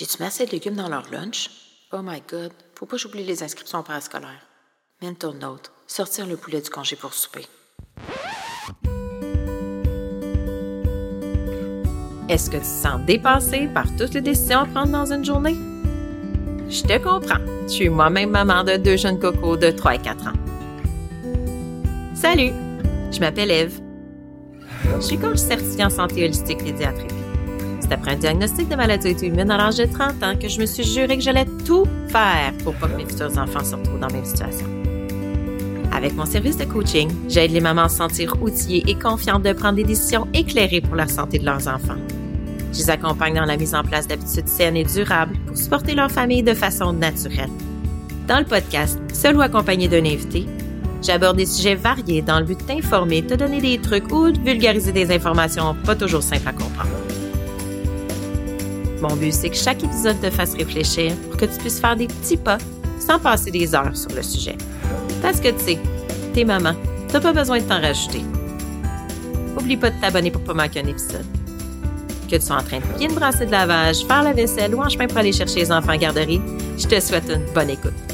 J'ai-tu mis assez de légumes dans leur lunch? Oh my god, faut pas que j'oublie les inscriptions parascolaires. Mental note, sortir le poulet du congé pour souper. Est-ce que tu te sens dépassé par toutes les décisions à prendre dans une journée? Je te comprends. Je suis moi-même maman de deux jeunes cocos de 3 et 4 ans. Salut, je m'appelle Eve. Je suis coach certifiée en santé holistique pédiatrique. C'est après un diagnostic de maladie auto-immune à l'âge de 30 ans que je me suis juré que j'allais tout faire pour pas que mes futurs enfants se retrouvent dans la même situation. Avec mon service de coaching, j'aide les mamans à se sentir outillées et confiantes de prendre des décisions éclairées pour la santé de leurs enfants. Je les accompagne dans la mise en place d'habitudes saines et durables pour supporter leur famille de façon naturelle. Dans le podcast, seul ou accompagné d'un invité, j'aborde des sujets variés dans le but de t'informer, te donner des trucs ou de vulgariser des informations pas toujours simples à comprendre. Mon but, c'est que chaque épisode te fasse réfléchir pour que tu puisses faire des petits pas sans passer des heures sur le sujet. Parce que tu sais, t'es maman, t'as pas besoin de t'en rajouter. Oublie pas de t'abonner pour pas manquer un épisode que tu sois en train de bien brasser de lavage, faire la vaisselle ou en chemin pour aller chercher les enfants en garderie, je te souhaite une bonne écoute.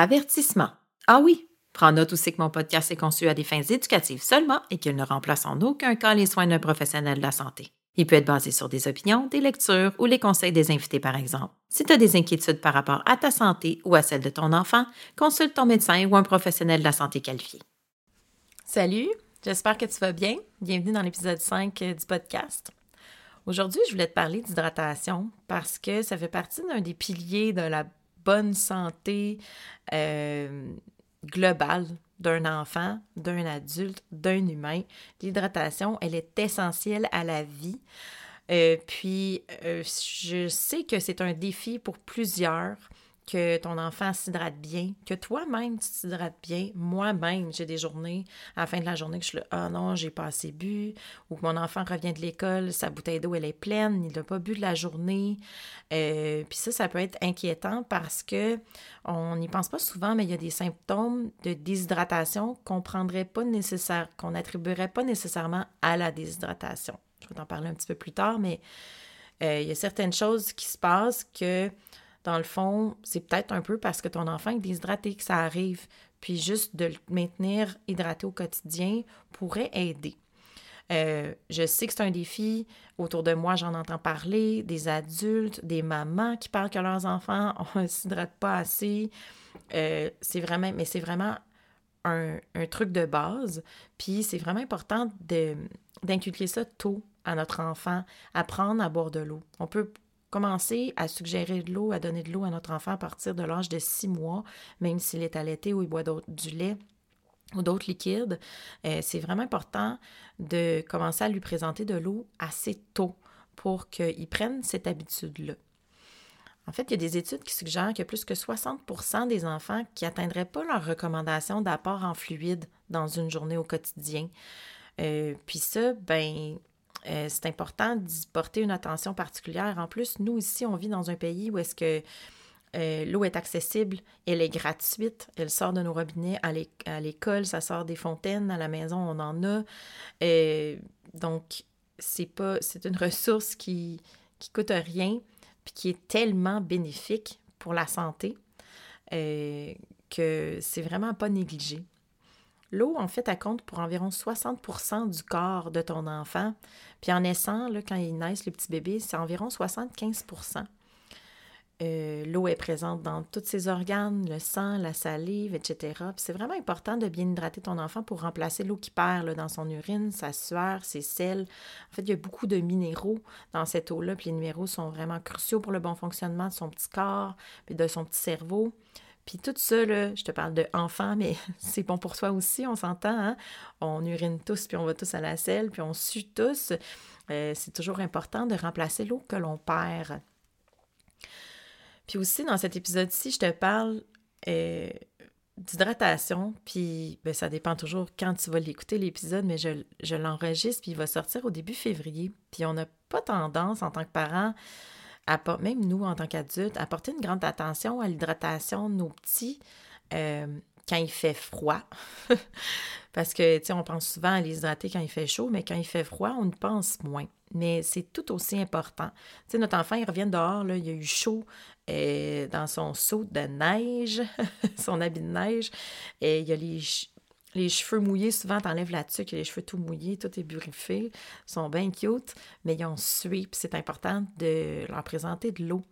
Avertissement. Ah oui, Prends note aussi que mon podcast est conçu à des fins éducatives seulement et qu'il ne remplace en aucun cas les soins d'un professionnel de la santé. Il peut être basé sur des opinions, des lectures ou les conseils des invités, par exemple. Si tu as des inquiétudes par rapport à ta santé ou à celle de ton enfant, consulte ton médecin ou un professionnel de la santé qualifié. Salut, j'espère que tu vas bien. Bienvenue dans l'épisode 5 du podcast. Aujourd'hui, je voulais te parler d'hydratation parce que ça fait partie d'un des piliers de la bonne santé euh, globale d'un enfant, d'un adulte, d'un humain. L'hydratation, elle est essentielle à la vie. Euh, puis, euh, je sais que c'est un défi pour plusieurs que ton enfant s'hydrate bien, que toi-même tu t'hydrates bien. Moi-même, j'ai des journées, à la fin de la journée, que je suis là, ah non, j'ai pas assez bu, ou que mon enfant revient de l'école, sa bouteille d'eau, elle est pleine, il n'a pas bu de la journée. Euh, puis ça, ça peut être inquiétant parce que on n'y pense pas souvent, mais il y a des symptômes de déshydratation qu'on prendrait pas nécessaire, qu'on n'attribuerait pas nécessairement à la déshydratation. Je vais t'en parler un petit peu plus tard, mais euh, il y a certaines choses qui se passent que dans le fond, c'est peut-être un peu parce que ton enfant est déshydraté que ça arrive. Puis juste de le maintenir hydraté au quotidien pourrait aider. Euh, je sais que c'est un défi. Autour de moi, j'en entends parler, des adultes, des mamans qui parlent que leurs enfants ne s'hydratent pas assez. Euh, c'est vraiment, mais c'est vraiment un, un, truc de base. Puis c'est vraiment important d'inculquer ça tôt à notre enfant, apprendre à boire de l'eau. On peut commencer à suggérer de l'eau, à donner de l'eau à notre enfant à partir de l'âge de six mois, même s'il est allaité ou il boit du lait ou d'autres liquides, euh, c'est vraiment important de commencer à lui présenter de l'eau assez tôt pour qu'il prenne cette habitude-là. En fait, il y a des études qui suggèrent que plus que 60% des enfants qui n'atteindraient pas leur recommandation d'apport en fluide dans une journée au quotidien. Euh, puis ça, ben, euh, c'est important d'y porter une attention particulière. En plus, nous ici, on vit dans un pays où est-ce que euh, l'eau est accessible, elle est gratuite, elle sort de nos robinets à l'école, ça sort des fontaines, à la maison, on en a. Euh, donc, c'est une ressource qui, qui coûte rien, puis qui est tellement bénéfique pour la santé que c'est vraiment pas négligé. L'eau, en fait, elle compte pour environ 60% du corps de ton enfant. Puis en naissant, là, quand ils naissent, les petits bébés, c'est environ 75% euh, L'eau est présente dans tous ses organes, le sang, la salive, etc. Puis c'est vraiment important de bien hydrater ton enfant pour remplacer l'eau qui perd dans son urine, sa sueur, ses sels. En fait, il y a beaucoup de minéraux dans cette eau-là, puis les minéraux sont vraiment cruciaux pour le bon fonctionnement de son petit corps, puis de son petit cerveau. Puis tout ça, là, je te parle de mais c'est bon pour toi aussi, on s'entend. Hein? On urine tous, puis on va tous à la selle, puis on sue tous. Euh, c'est toujours important de remplacer l'eau que l'on perd. Puis aussi, dans cet épisode-ci, je te parle euh, d'hydratation, puis ben, ça dépend toujours quand tu vas l'écouter, l'épisode, mais je, je l'enregistre, puis il va sortir au début février. Puis on n'a pas tendance en tant que parents, à, même nous en tant qu'adultes, à porter une grande attention à l'hydratation de nos petits. Euh, quand il fait froid. Parce que, tu sais, on pense souvent à les quand il fait chaud, mais quand il fait froid, on y pense moins. Mais c'est tout aussi important. Tu sais, notre enfant, il revient dehors, là, il a eu chaud euh, dans son saut de neige, son habit de neige, et il a les, les cheveux mouillés, souvent, t'enlèves la tuque, les cheveux tout mouillés, tout ils sont bien cute, mais ils ont sué, c'est important de leur présenter de l'eau.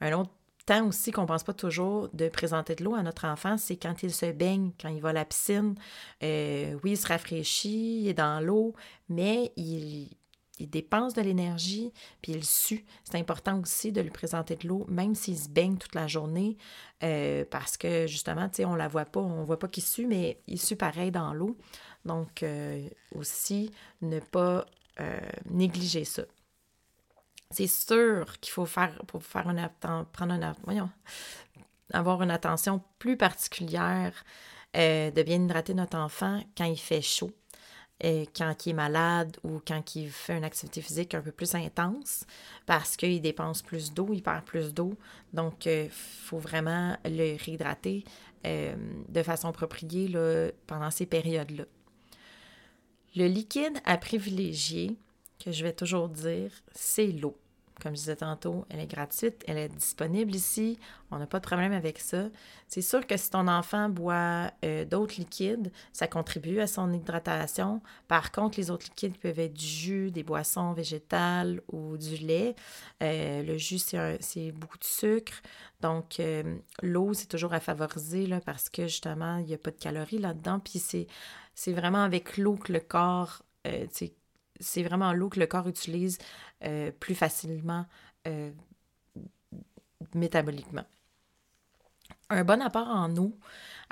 Un autre temps aussi qu'on ne pense pas toujours de présenter de l'eau à notre enfant, c'est quand il se baigne, quand il va à la piscine. Euh, oui, il se rafraîchit, il est dans l'eau, mais il, dépense de l'énergie, puis il sue. C'est important aussi de lui présenter de l'eau, même s'il se baigne toute la journée, euh, parce que justement, tu sais, on la voit pas, on voit pas qu'il sue, mais il sue pareil dans l'eau. Donc, euh, aussi, ne pas négliger ça. C'est sûr qu'il faut faire, pour faire un prendre un, voyons, avoir une attention plus particulière euh, de bien hydrater notre enfant quand il fait chaud, euh, quand il est malade ou quand il fait une activité physique un peu plus intense, parce qu'il dépense plus d'eau, il perd plus d'eau. Donc, il euh, faut vraiment le réhydrater de façon appropriée pendant ces périodes-là. Le liquide à privilégier, que je vais toujours dire, c'est l'eau. Comme je disais tantôt, elle est gratuite, elle est disponible ici, on n'a pas de problème avec ça. C'est sûr que si ton enfant boit euh, d'autres liquides, ça contribue à son hydratation. Par contre, les autres liquides peuvent être du jus, des boissons végétales ou du lait. Euh, le jus, c'est beaucoup de sucre. Donc, euh, l'eau, c'est toujours à favoriser là, parce que justement, il n'y a pas de calories là-dedans. Puis c'est vraiment avec l'eau que le corps c'est vraiment l'eau que le corps utilise euh, plus facilement euh, métaboliquement. Un bon apport en eau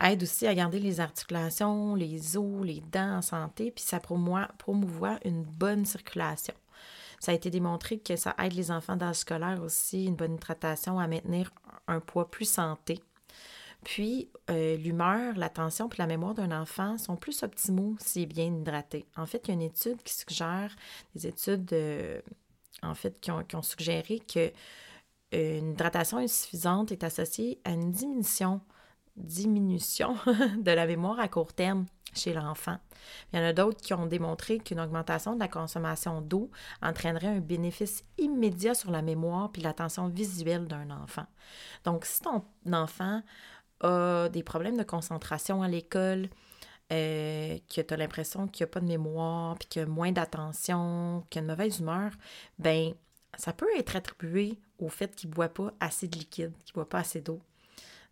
aide aussi à garder les articulations, les os, les dents en santé, puis ça promouvoit une bonne circulation. Ça a été démontré que ça aide les enfants d'âge scolaire aussi, une bonne hydratation, à maintenir un poids plus santé. Puis, euh, l'humeur, l'attention puis la mémoire d'un enfant sont plus optimaux s'il est bien hydraté. En fait, il y a une étude qui suggère, des études euh, en fait qui ont, suggéré que euh, une hydratation insuffisante est associée à une diminution, de la mémoire à court terme chez l'enfant. Il y en a d'autres qui ont démontré qu'une augmentation de la consommation d'eau entraînerait un bénéfice immédiat sur la mémoire puis l'attention visuelle d'un enfant. Donc, si ton enfant a des problèmes de concentration à l'école, euh, que tu as l'impression qu'il n'y a pas de mémoire, puis qu'il y a moins d'attention, qu'il y a une mauvaise humeur, ben ça peut être attribué au fait qu'il ne boit pas assez de liquide, qu'il ne boit pas assez d'eau.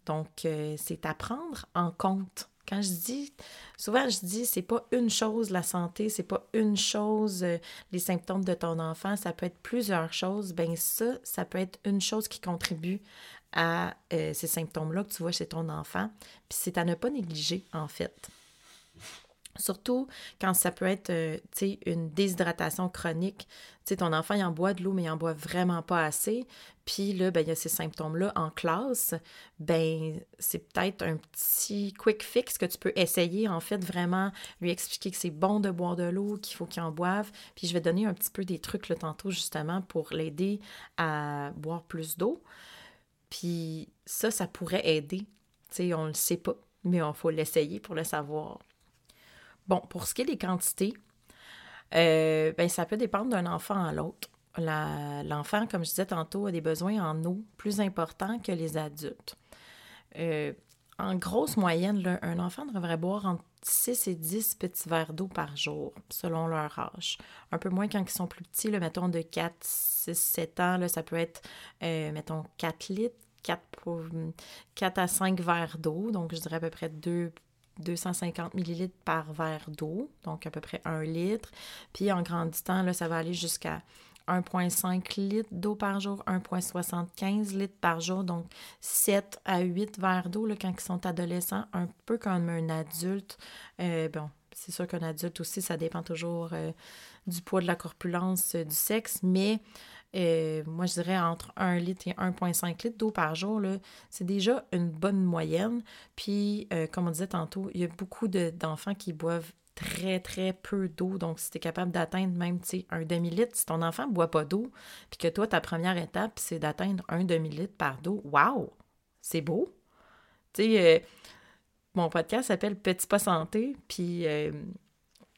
Donc, euh, c'est à prendre en compte. Quand je dis, souvent je dis, c'est pas une chose la santé, c'est pas une chose euh, les symptômes de ton enfant, ça peut être plusieurs choses. Ben ça, ça peut être une chose qui contribue à euh, ces symptômes-là que tu vois chez ton enfant. Puis c'est à ne pas négliger, en fait. Surtout quand ça peut être, euh, une déshydratation chronique. Ton enfant, il en boit de l'eau, mais il en boit vraiment pas assez. Puis là, ben, il y a ces symptômes-là en classe. Ben, c'est peut-être un petit quick fix que tu peux essayer, en fait, vraiment lui expliquer que c'est bon de boire de l'eau, qu'il faut qu'il en boive. Puis je vais donner un petit peu des trucs, là, tantôt, justement, pour l'aider à boire plus d'eau. Puis ça, ça pourrait aider. Sais, on ne le sait pas, mais il faut l'essayer pour le savoir. Bon, pour ce qui est des quantités, euh, ben, ça peut dépendre d'un enfant à l'autre. L'enfant, comme je disais tantôt, a des besoins en eau plus importants que les adultes. Euh, en grosse moyenne, un enfant devrait boire entre 6 et 10 petits verres d'eau par jour, selon leur âge. Un peu moins quand ils sont plus petits, mettons de 4, 6, 7 ans, là, ça peut être, euh, mettons, 4 litres, 4, 4 à 5 verres d'eau, donc je dirais à peu près 2 250 millilitres par verre d'eau, donc à peu près 1 litre. Puis en grandissant, là, ça va aller jusqu'à 1,5 litres d'eau par jour, 1,75 litres par jour, donc 7 à 8 verres d'eau quand ils sont adolescents, un peu comme un adulte. Euh, bon, c'est sûr qu'un adulte aussi, ça dépend toujours euh, du poids de la corpulence, euh, du sexe, mais moi je dirais entre 1 litre et 1,5 litres d'eau par jour, c'est déjà une bonne moyenne. Puis, comme on disait tantôt, il y a beaucoup d'enfants qui boivent très, très peu d'eau. Donc, si tu es capable d'atteindre même un demi-litre, si ton enfant ne boit pas d'eau, puis que toi, ta première étape, c'est d'atteindre un demi-litre par d'eau, waouh! C'est beau! Tu sais, euh, mon podcast s'appelle Petit pas santé, puis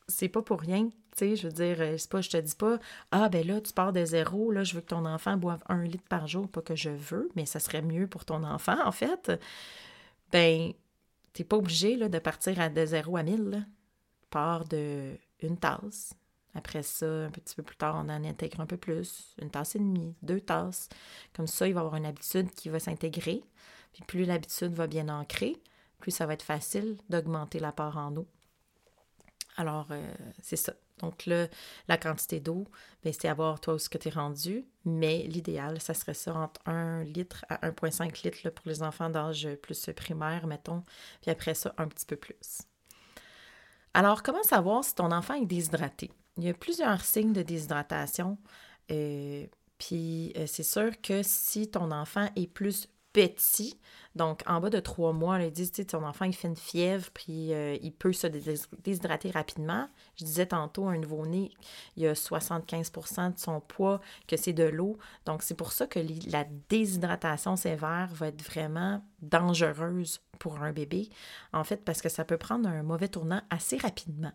c'est pas pour rien je veux dire, euh, c'est pas, je te dis pas, ah, ben là, tu pars de zéro, là, je veux que ton enfant boive un litre par jour, pas que je veux, mais ça serait mieux pour ton enfant, en fait. Ben, t'es pas obligé, là, de partir à de zéro à mille, Pars de une tasse. Après ça, un petit peu plus tard, on en intègre un peu plus, une tasse et demie, deux tasses. Comme ça, il va avoir une habitude qui va s'intégrer. Puis plus l'habitude va bien ancrer, plus ça va être facile d'augmenter la part en eau. Alors, euh, c'est ça. Donc là, la quantité d'eau, ben, c'est à voir toi où ce que tu es rendu, mais l'idéal, ça serait ça entre 1 litre à 1,5 litres pour les enfants d'âge plus primaire, mettons, puis après ça, un petit peu plus. Alors, comment savoir si ton enfant est déshydraté? Il y a plusieurs signes de déshydratation. Euh, puis euh, c'est sûr que si ton enfant est plus petit, donc en bas de trois mois, ils disent, ton enfant, il fait une fièvre, puis euh, il peut se déshydrater rapidement. Je disais tantôt, un nouveau-né, il y a 75% de son poids que c'est de l'eau. Donc c'est pour ça que la déshydratation sévère va être vraiment dangereuse pour un bébé, en fait, parce que ça peut prendre un mauvais tournant assez rapidement.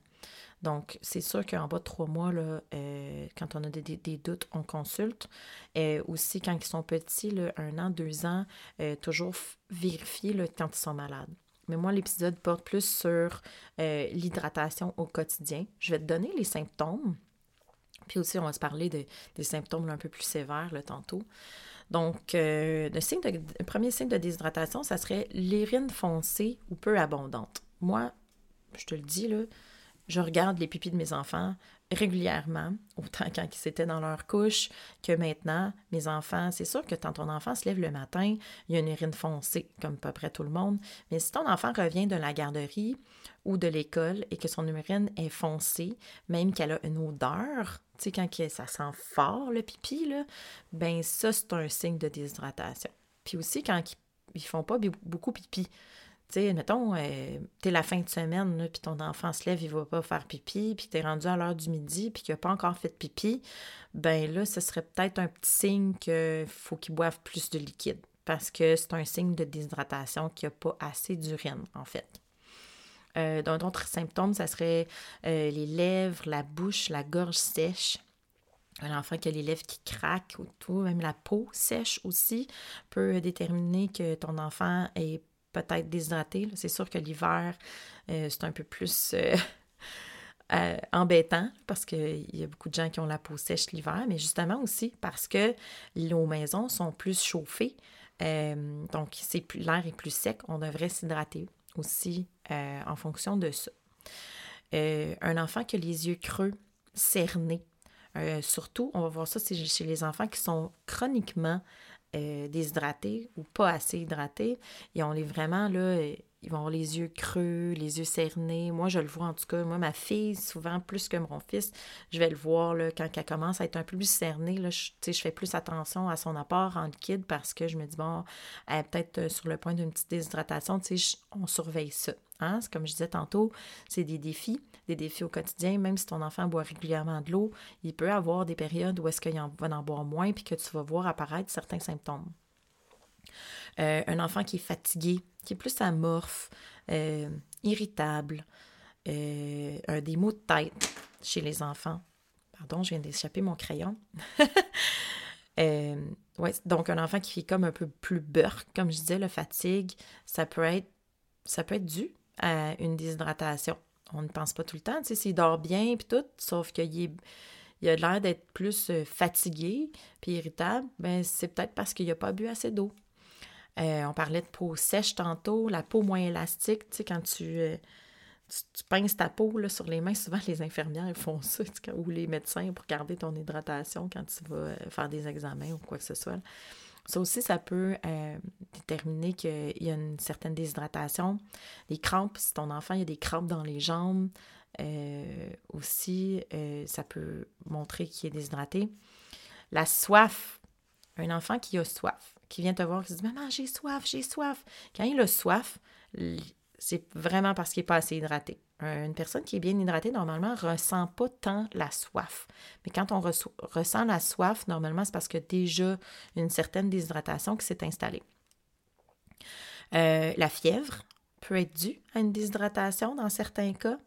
Donc, c'est sûr qu'en bas de trois mois, là, euh, quand on a des, doutes, on consulte. Euh, aussi, quand ils sont petits, un an, deux ans, euh, toujours vérifier quand ils sont malades. Mais moi, l'épisode porte plus sur l'hydratation au quotidien. Je vais te donner les symptômes. Puis aussi, on va se parler des symptômes un peu plus sévères le tantôt. Donc, le, signe le premier signe de déshydratation, ça serait l'urine foncée ou peu abondante. Moi, je te le dis, là, je regarde les pipis de mes enfants régulièrement, autant quand ils étaient dans leur couche que maintenant. Mes enfants, c'est sûr que quand ton enfant se lève le matin, il y a une urine foncée, comme à peu près tout le monde. Mais si ton enfant revient de la garderie ou de l'école et que son urine est foncée, même qu'elle a une odeur, tu sais, quand ça sent fort le pipi, là, ben ça, c'est un signe de déshydratation. Puis aussi, quand ils, ne font pas beaucoup pipi. Tu mettons, euh, t'es la fin de semaine, puis ton enfant se lève, il va pas faire pipi, puis t'es rendu à l'heure du midi, puis qu'il n'a pas encore fait de pipi, ben là, ce serait peut-être un petit signe qu'il faut qu'il boive plus de liquide, parce que c'est un signe de déshydratation qu'il n'y a pas assez d'urine, en fait. Euh, D'autres symptômes, ça serait euh, les lèvres, la bouche, la gorge sèche. Un enfant qui a les lèvres qui craquent ou tout, même la peau sèche aussi, peut déterminer que ton enfant est peut-être déshydraté. C'est sûr que l'hiver, euh, c'est un peu plus euh, euh, embêtant parce qu'il y a beaucoup de gens qui ont la peau sèche l'hiver, mais justement aussi parce que nos maisons sont plus chauffées. donc, l'air est plus sec, on devrait s'hydrater aussi en fonction de ça. un enfant qui a les yeux creux, cernés, surtout, on va voir ça chez les enfants qui sont chroniquement euh, déshydratés ou pas assez hydratés, ils ont les vraiment là, ils vont avoir les yeux creux, les yeux cernés. Moi, je le vois en tout cas. Moi, ma fille, souvent plus que mon fils, je vais le voir là, quand elle commence à être un peu plus cernée. Je, je fais plus attention à son apport en liquide parce que je me dis, bon, elle est peut-être euh, sur le point d'une petite déshydratation. On surveille ça. Hein? Comme je disais tantôt, c'est des défis, des défis au quotidien. Même si ton enfant boit régulièrement de l'eau, il peut avoir des périodes où est-ce qu'il va en boire moins puis que tu vas voir apparaître certains symptômes. Euh, un enfant qui est fatigué, qui est plus amorphe, euh, irritable, euh, des maux de tête chez les enfants. Pardon, je viens d'échapper mon crayon. ouais, donc un enfant qui est comme un peu plus beurre, comme je disais, la fatigue, ça peut être, ça peut être dû à une déshydratation. On ne pense pas tout le temps, tu sais, s'il dort bien puis tout, sauf qu'il il a l'air d'être plus fatigué puis irritable, ben c'est peut-être parce qu'il n'a pas bu assez d'eau. Euh, on parlait de peau sèche tantôt, la peau moins élastique, tu sais, quand tu, euh, tu, pinces ta peau sur les mains, souvent les infirmières font ça, ou les médecins pour garder ton hydratation quand tu vas euh, faire des examens ou quoi que ce soit. Ça aussi, ça peut déterminer qu'il y a une certaine déshydratation. Les crampes, si ton enfant il a des crampes dans les jambes, aussi, ça peut montrer qu'il est déshydraté. La soif. Un enfant qui a soif, qui vient te voir, qui se dit Maman, j'ai soif, j'ai soif. Quand il a soif, c'est vraiment parce qu'il n'est pas assez hydraté. Une personne qui est bien hydratée, normalement, ressent pas tant la soif. Mais quand on ressent la soif, normalement, c'est parce a déjà une certaine déshydratation qui s'est installée. Euh, la fièvre peut être due à une déshydratation dans certains cas.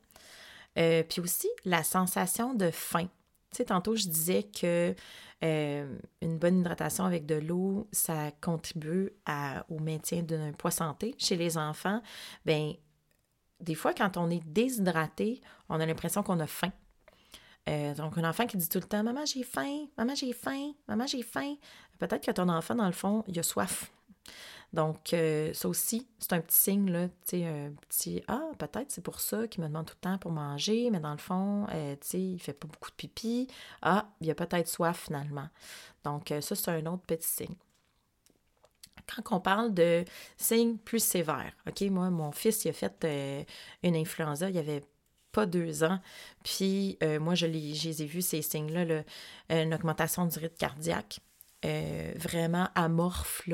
Euh, puis aussi, la sensation de faim. Tu sais, tantôt, je disais que euh, une bonne hydratation avec de l'eau, ça contribue au maintien d'un poids santé chez les enfants. Bien, des fois, quand on est déshydraté, on a l'impression qu'on a faim. Euh, donc, un enfant qui dit tout le temps Maman, j'ai faim, maman, j'ai faim, maman, j'ai faim. Peut-être que ton enfant, dans le fond, il a soif. Donc, euh, ça aussi, c'est un petit signe, là, tu sais, un petit Ah, peut-être c'est pour ça qu'il me demande tout le temps pour manger, mais dans le fond, euh, tu sais, il fait pas beaucoup de pipi. Ah, il a peut-être soif finalement. Donc, ça, c'est un autre petit signe quand on parle de signes plus sévères, OK, moi, mon fils, il a fait euh, une influenza, il avait pas deux ans, puis euh, moi, je, les, ai vus, ces signes-là, une augmentation du rythme cardiaque, euh, vraiment amorphe,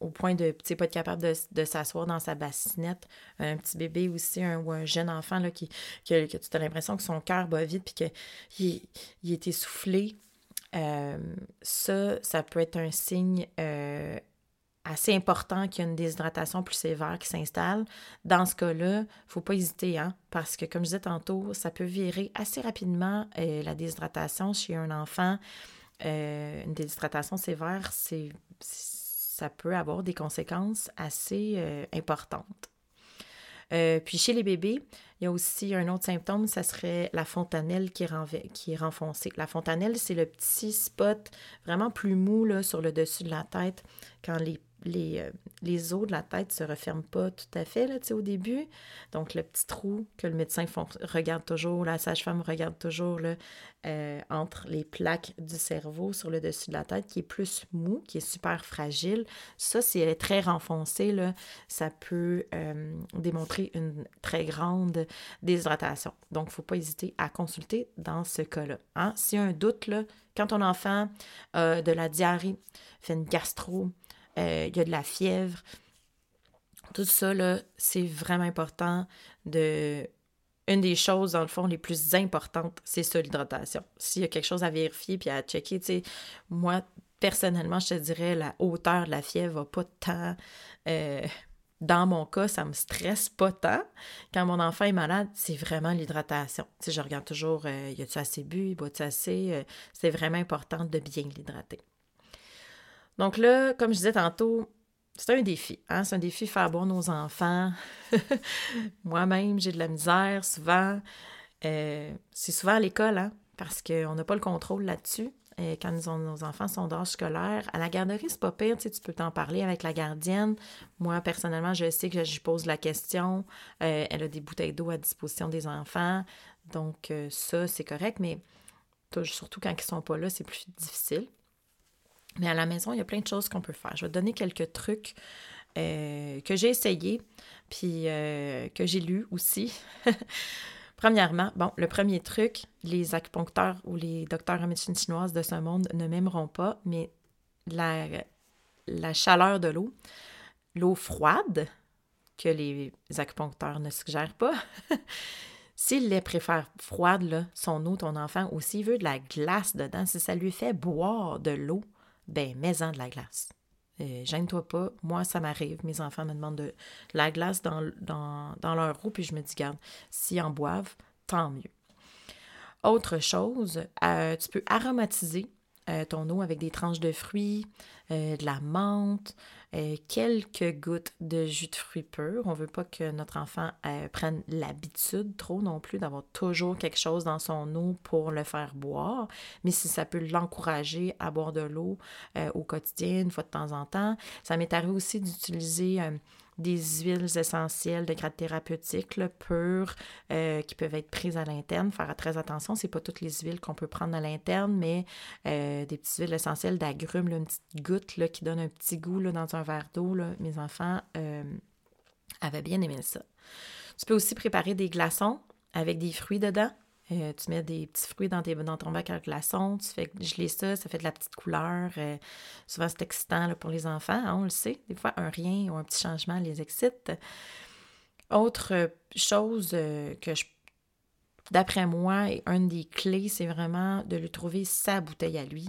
au point de ne pas être capable de, s'asseoir dans sa bassinette. Un petit bébé aussi, ou un jeune enfant là, qui, que, tu as l'impression que son cœur bat vite puis qu'il il est essoufflé. Euh, ça, ça peut être un signe euh, assez important qu'il y a une déshydratation plus sévère qui s'installe. Dans ce cas-là, il ne faut pas hésiter, hein, parce que comme je disais tantôt, ça peut virer assez rapidement euh, la déshydratation chez un enfant. une déshydratation sévère, ça peut avoir des conséquences assez importantes. puis chez les bébés, il y a aussi un autre symptôme, ça serait la fontanelle qui est, renfoncée. La fontanelle, c'est le petit spot vraiment plus mou sur le dessus de la tête quand les les, euh, les os de la tête ne se referment pas tout à fait là, au début. Donc, le petit trou que le médecin regarde toujours, la sage-femme regarde toujours là, euh, entre les plaques du cerveau sur le dessus de la tête, qui est plus mou, qui est super fragile. Ça, si elle est très renfoncée, là, ça peut euh, démontrer une très grande déshydratation. Donc, il ne faut pas hésiter à consulter dans ce cas-là. Hein? S'il y a un doute, là, quand ton enfant a de la diarrhée, fait une gastro, euh, il y a de la fièvre. Tout ça, là, c'est vraiment important de... Une des choses, dans le fond, les plus importantes, c'est ça, l'hydratation. S'il y a quelque chose à vérifier puis à checker, moi, personnellement, je te dirais, la hauteur de la fièvre va pas tant... Euh, dans mon cas, ça me stresse pas tant. Quand mon enfant est malade, c'est vraiment l'hydratation. Tu sais, je regarde toujours, euh, y a-tu assez bu, boit-tu assez? c'est vraiment important de bien l'hydrater. Donc là, comme je disais tantôt, c'est un défi. Hein? C'est un défi faire boire nos enfants. Moi-même, j'ai de la misère souvent. Euh, c'est souvent à l'école, hein? parce qu'on n'a pas le contrôle là-dessus. Et quand nos enfants sont d'âge scolaire, à la garderie, c'est pas pire, tu, peux t'en parler avec la gardienne. Moi, personnellement, je sais que je pose la question. Euh, elle a des bouteilles d'eau à disposition des enfants. Donc, euh, ça, c'est correct, mais surtout quand ils sont pas là, c'est plus difficile. Mais à la maison, il y a plein de choses qu'on peut faire. Je vais te donner quelques trucs euh, que j'ai essayés, puis euh, que j'ai lus aussi. Premièrement, bon, le premier truc, les acupuncteurs ou les docteurs en médecine chinoise de ce monde ne m'aimeront pas, mais la, la chaleur de l'eau, l'eau froide, que les acupuncteurs ne suggèrent pas, S'il les préfère froide, là, son eau, ton enfant, s'il veut de la glace dedans, si ça lui fait boire de l'eau, ben mets-en de la glace. Euh, gêne-toi pas. Moi, ça m'arrive. Mes enfants me demandent de, la glace dans, dans, leur eau, puis je me dis, garde, s'ils en boivent, tant mieux. Autre chose, euh, tu peux aromatiser euh, ton eau avec des tranches de fruits, de la menthe, quelques gouttes de jus de fruits pur. On veut pas que notre enfant prenne l'habitude trop non plus d'avoir toujours quelque chose dans son eau pour le faire boire, mais si ça peut l'encourager à boire de l'eau au quotidien, une fois de temps en temps. Ça m'est arrivé aussi d'utiliser des huiles essentielles de grade thérapeutique pures euh, qui peuvent être prises à l'interne. Faire très attention, c'est pas toutes les huiles qu'on peut prendre à l'interne, mais euh, des petites huiles essentielles d'agrumes, une petite goutte qui donne un petit goût dans un verre d'eau. Mes enfants euh, avaient bien aimé ça. Tu peux aussi préparer des glaçons avec des fruits dedans. Euh, tu mets des petits fruits dans, tes, dans ton bac à glaçons, tu fais geler ça, ça fait de la petite couleur. Euh, souvent, c'est excitant pour les enfants, hein, on le sait. Des fois, un rien ou un petit changement les excite. Autre chose que je d'après moi, une des clés, c'est vraiment de lui trouver sa bouteille à lui.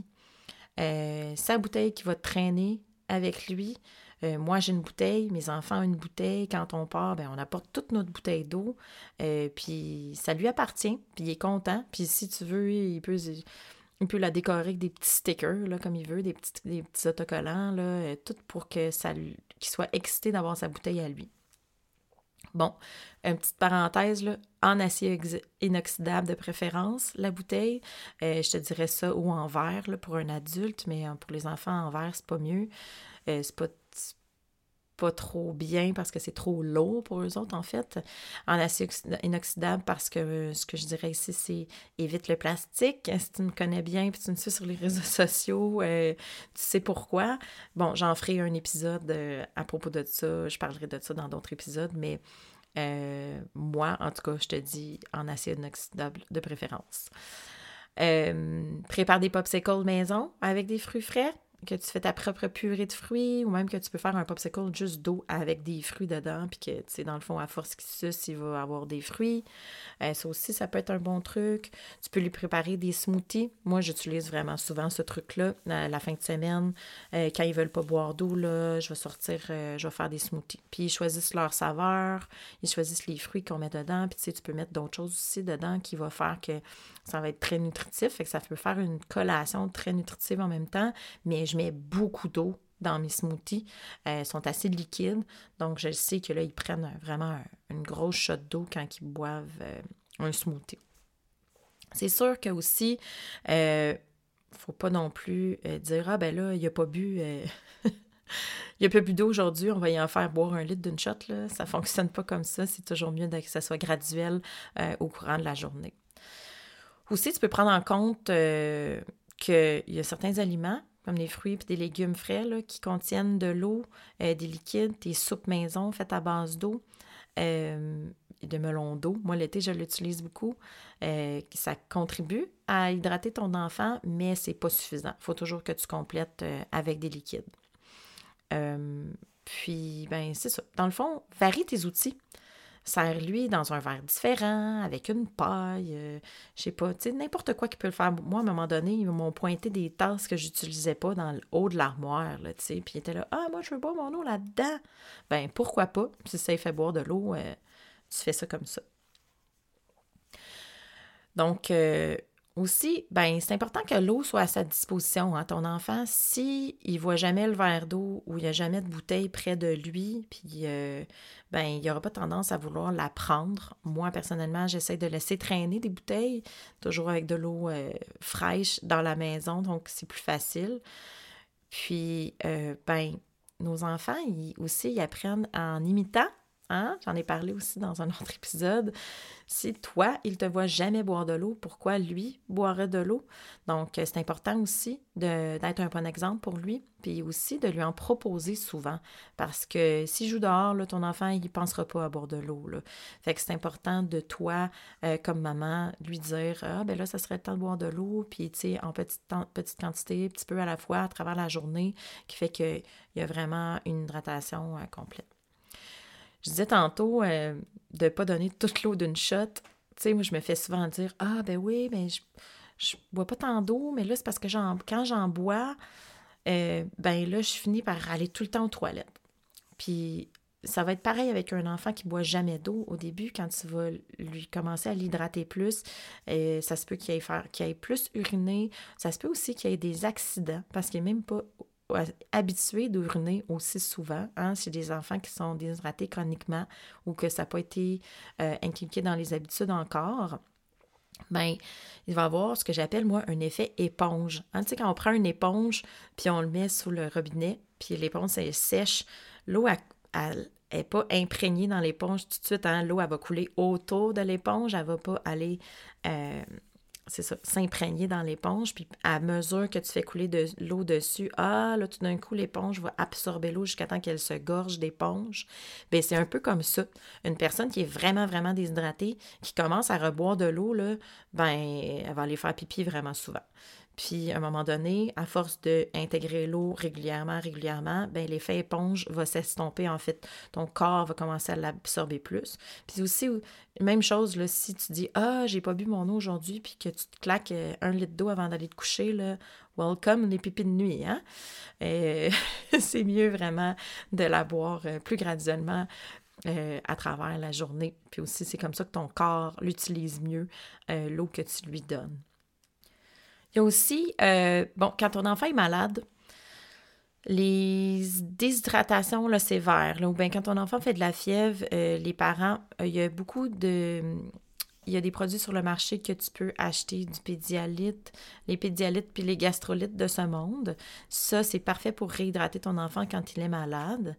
sa bouteille qui va traîner avec lui. Euh, moi, j'ai une bouteille, mes enfants ont une bouteille. Quand on part, ben, on apporte toute notre bouteille d'eau. Euh, puis ça lui appartient, puis il est content. Puis si tu veux, il peut, il peut la décorer avec des petits stickers, là, comme il veut, des petits, des petits autocollants, là, euh, tout pour que ça qu'il soit excité d'avoir sa bouteille à lui. Bon, une petite parenthèse, là, en acier inoxydable de préférence, la bouteille. je te dirais ça ou en verre là, pour un adulte, mais pour les enfants en verre, c'est pas mieux. c'est pas pas trop bien parce que c'est trop lourd pour eux autres, en fait. En acier inoxydable, parce que euh, ce que je dirais ici, c'est évite le plastique. Si tu me connais bien puis tu me suis sur les réseaux sociaux, euh, tu sais pourquoi. Bon, j'en ferai un épisode euh, à propos de ça. Je parlerai de ça dans d'autres épisodes, mais moi, en tout cas, je te dis en acier inoxydable de préférence. prépare des popsicles maison avec des fruits frais que tu fais ta propre purée de fruits ou même que tu peux faire un popsicle juste d'eau avec des fruits dedans, puis que, tu sais, dans le fond, à force qu'il suce, il va avoir des fruits. Euh, ça aussi, ça peut être un bon truc. Tu peux lui préparer des smoothies. Moi, j'utilise vraiment souvent ce truc-là la fin de semaine. Euh, quand ils veulent pas boire d'eau, là, je vais sortir, euh, je vais faire des smoothies. Puis ils choisissent leur saveur, ils choisissent les fruits qu'on met dedans, puis tu sais, tu peux mettre d'autres choses aussi dedans qui va faire que ça va être très nutritif, fait que ça peut faire une collation très nutritive en même temps, mais je mets beaucoup d'eau dans mes smoothies. Euh, sont assez liquides, donc je sais que là, ils prennent vraiment une grosse shot d'eau quand ils boivent euh, un smoothie. C'est sûr que aussi, euh, faut pas non plus euh, dire Ah ben là, il a pas bu. il a pas bu d'eau aujourd'hui, on va y en faire boire un litre d'une shot. Là. Ça fonctionne pas comme ça. C'est toujours mieux que ça soit graduel au courant de la journée. Aussi, tu peux prendre en compte qu'il y a certains aliments comme des fruits et des légumes frais qui contiennent de l'eau, euh, des liquides, des soupes maison faites à base d'eau euh, et de melon d'eau. Moi, l'été, je l'utilise beaucoup. Euh, ça contribue à hydrater ton enfant, mais c'est pas suffisant. Il faut toujours que tu complètes avec des liquides. puis, ben, c'est ça. Dans le fond, varie tes outils. Serre-lui dans un verre différent, avec une paille, euh, je sais pas, tu sais, n'importe quoi qui peut le faire. Moi, à un moment donné, ils m'ont pointé des tasses que j'utilisais pas dans le haut de l'armoire, tu sais, puis ils étaient là, ah, moi, je veux boire mon eau là-dedans. Ben, pourquoi pas? Si ça fait boire de l'eau, euh, tu fais ça comme ça. Donc, euh, aussi, ben, c'est important que l'eau soit à sa disposition. Hein. Ton enfant, s'il ne voit jamais le verre d'eau ou il n'y a jamais de bouteille près de lui, puis euh, ben, il aura pas tendance à vouloir la prendre. Moi, personnellement, j'essaie de laisser traîner des bouteilles, toujours avec de l'eau euh, fraîche dans la maison, donc c'est plus facile. Puis, euh, ben, nos enfants, ils, aussi, ils apprennent en imitant Hein? J'en ai parlé aussi dans un autre épisode. Si toi, il te voit jamais boire de l'eau, pourquoi lui boirait de l'eau? Donc, c'est important aussi d'être un bon exemple pour lui, puis aussi de lui en proposer souvent. Parce que s'il joue dehors, ton enfant, il ne pensera pas à boire de l'eau. Fait que c'est important de toi, euh, comme maman, lui dire Ah, ben là, ça serait le temps de boire de l'eau, puis tu sais, en petite, petite quantité, un petit peu à la fois, à travers la journée, qui fait qu'il y a vraiment une hydratation euh, complète. Je disais tantôt euh, de ne pas donner toute l'eau d'une shot. Tu sais, moi, je me fais souvent dire Ah, ben oui, mais je, je bois pas tant d'eau, mais là, c'est parce que quand j'en bois, euh, ben là, je finis par aller tout le temps aux toilettes. Puis ça va être pareil avec un enfant qui boit jamais d'eau au début, quand tu vas lui commencer à l'hydrater plus, euh, ça se peut qu'il aille, ait plus uriné, ça se peut aussi qu'il y ait des accidents parce qu'il n'est même pas habitués d'uriner aussi souvent. Hein, des enfants qui sont déshydratés chroniquement ou que ça n'a pas été euh, dans les habitudes encore, bien, il va avoir ce que j'appelle, moi, un effet éponge. Hein, tu sais, quand on prend une éponge, puis on le met sous le robinet, puis l'éponge, est sèche, l'eau, elle n'est pas imprégnée dans l'éponge tout de suite. Hein, l'eau, elle va couler autour de l'éponge, elle ne va pas aller... Euh, c'est ça, s'imprégner dans l'éponge. Puis à mesure que tu fais couler de l'eau dessus, ah, là, tout d'un coup, l'éponge va absorber l'eau jusqu'à temps qu'elle se gorge d'éponge. Bien, c'est un peu comme ça. Une personne qui est vraiment, vraiment déshydratée, qui commence à reboire de l'eau, là, ben, elle va aller faire pipi vraiment souvent. Puis, à un moment donné, à force d'intégrer l'eau régulièrement, régulièrement, ben, l'effet éponge va s'estomper, en fait. Ton corps va commencer à l'absorber plus. Puis aussi, même chose, là, si tu dis « Ah, j'ai pas bu mon eau aujourd'hui », puis que tu te claques euh, un litre d'eau avant d'aller te coucher, là, welcome les pipis de nuit, hein? c'est mieux vraiment de la boire euh, plus graduellement euh, à travers la journée. Puis aussi, c'est comme ça que ton corps l'utilise mieux, l'eau que tu lui donnes. Il y a aussi, euh, bon, quand ton enfant est malade, les déshydratations là, sévères, ou bien quand ton enfant fait de la fièvre, euh, les parents, euh, il y a beaucoup de. Il y a des produits sur le marché que tu peux acheter, du pédialyte, les pédialytes puis les gastrolytes de ce monde. Ça, c'est parfait pour réhydrater ton enfant quand il est malade.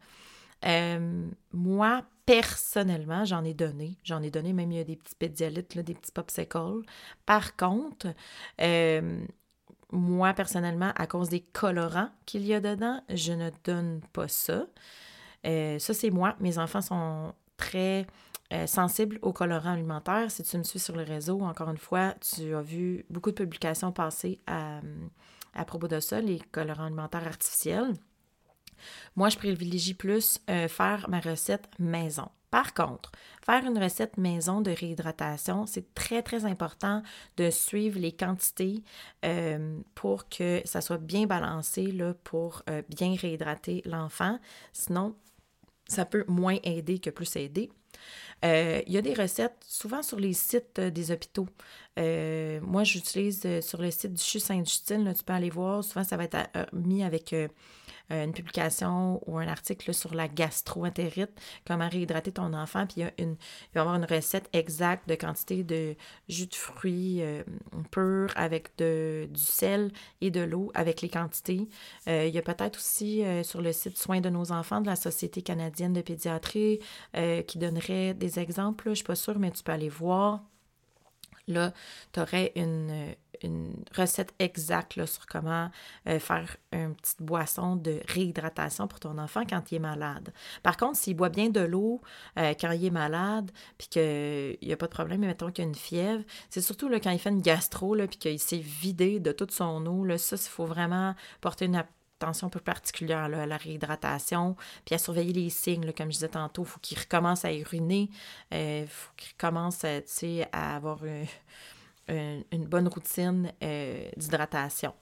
Moi, personnellement, j'en ai donné. J'en ai donné, même il y a des petits pédialytes, des petits popsicles. Par contre, euh, moi, personnellement, à cause des colorants qu'il y a dedans, je ne donne pas ça. Euh, ça, c'est moi. Mes enfants sont très euh, sensibles aux colorants alimentaires. Si tu me suis sur le réseau, encore une fois, tu as vu beaucoup de publications passer à propos de ça, les colorants alimentaires artificiels. Moi, je privilégie plus euh, faire ma recette maison. Par contre, faire une recette maison de réhydratation, c'est très, très important de suivre les quantités euh, pour que ça soit bien balancé pour euh, bien réhydrater l'enfant. Sinon, ça peut moins aider que plus aider. Il y a des recettes souvent sur les sites des hôpitaux. moi, j'utilise sur le site du CHU Sainte-Justine, tu peux aller voir. Souvent, ça va être mis avec euh, une publication ou un article sur la gastroentérite, comment réhydrater ton enfant, puis il, y a une, va y avoir une recette exacte de quantité de jus de fruits euh, pur avec de, du sel et de l'eau avec les quantités. Euh, il y a peut-être aussi sur le site Soins de nos enfants de la Société canadienne de pédiatrie qui donnerait des exemples, je ne suis pas sûre, mais tu peux aller voir. Là, tu aurais une, une recette exacte sur comment euh, faire une petite boisson de réhydratation pour ton enfant quand il est malade. Par contre, s'il boit bien de l'eau euh, quand il est malade, puis qu'il n'y a pas de problème, mais mettons qu'il a une fièvre, c'est surtout là, quand il fait une gastro, puis qu'il s'est vidé de toute son eau, là, ça, il faut vraiment porter une attention un peu particulière à la réhydratation, puis à surveiller les signes, comme je disais tantôt, il faut qu'il recommence à uriner, il euh, faut qu'il recommence à avoir une, bonne routine euh, d'hydratation.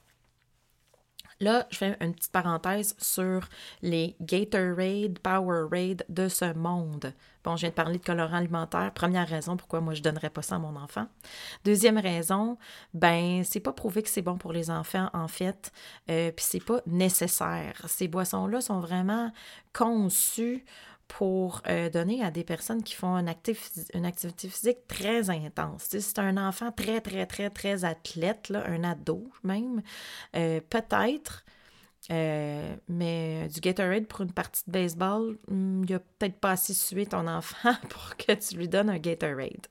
Là, je fais une petite parenthèse sur les Gatorade, Powerade de ce monde. Bon, je viens de parler de colorant alimentaire. Première raison pourquoi moi je ne donnerais pas ça à mon enfant. Deuxième raison, ben c'est pas prouvé que c'est bon pour les enfants en fait, euh, puis c'est pas nécessaire. Ces boissons-là sont vraiment conçues pour euh, donner à des personnes qui font une, activité physique très intense. c'est un enfant très, très, très, très athlète, là, un ado même, euh, peut-être, euh, mais du Gatorade pour une partie de baseball, hmm, il a peut-être pas assez sué ton enfant pour que tu lui donnes un Gatorade.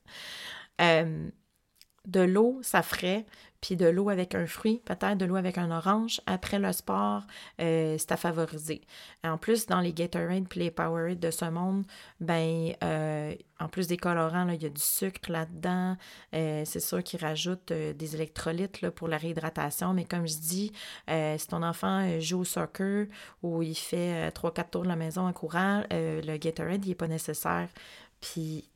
De l'eau, ça ferait puis de l'eau avec un fruit, peut-être de l'eau avec un orange. Après le sport, euh, c'est à favoriser. En plus, dans les Gatorade puis les Powerade de ce monde, ben, euh, en plus des colorants, il y a du sucre là-dedans. Euh, c'est sûr qu'ils rajoutent des électrolytes pour la réhydratation. Mais comme je dis, si ton enfant joue au soccer ou il fait 3-4 tours de la maison en courant, le Gatorade, il n'est pas nécessaire. Puis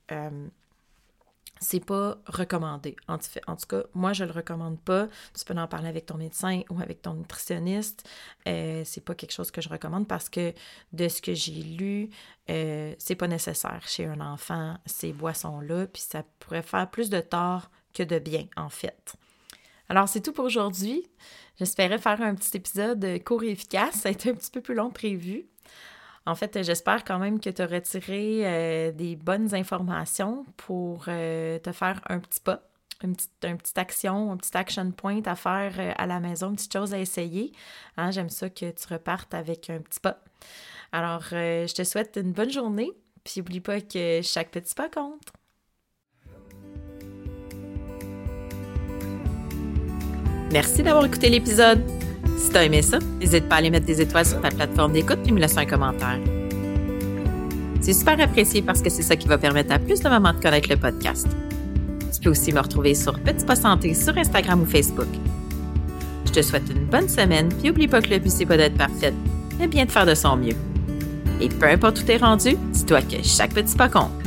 c'est pas recommandé. En, tout cas, moi, je le recommande pas. Tu peux en parler avec ton médecin ou avec ton nutritionniste. Euh, c'est pas quelque chose que je recommande parce que de ce que j'ai lu, euh, c'est pas nécessaire chez un enfant, ces boissons-là, puis ça pourrait faire plus de tort que de bien, en fait. Alors, c'est tout pour aujourd'hui. J'espérais faire un petit épisode court et efficace. Ça a été un petit peu plus long que prévu. En fait, j'espère quand même que tu as retiré euh, des bonnes informations pour euh, te faire un petit pas, une petite, action, un petit action point à faire euh, à la maison, une petite chose à essayer. Hein, j'aime ça que tu repartes avec un petit pas. Alors, je te souhaite une bonne journée, puis n'oublie pas que chaque petit pas compte. Merci d'avoir écouté l'épisode. Si t'as aimé ça, n'hésite pas à aller mettre des étoiles sur ta plateforme d'écoute et me laisser un commentaire. C'est super apprécié parce que c'est ça qui va permettre à plus de mamans de connaître le podcast. Tu peux aussi me retrouver sur Petit Pas Santé sur Instagram ou Facebook. Je te souhaite une bonne semaine, puis oublie pas que le but c'est pas d'être parfaite, mais bien de faire de son mieux. Et peu importe où t'es rendu, dis-toi que chaque petit pas compte.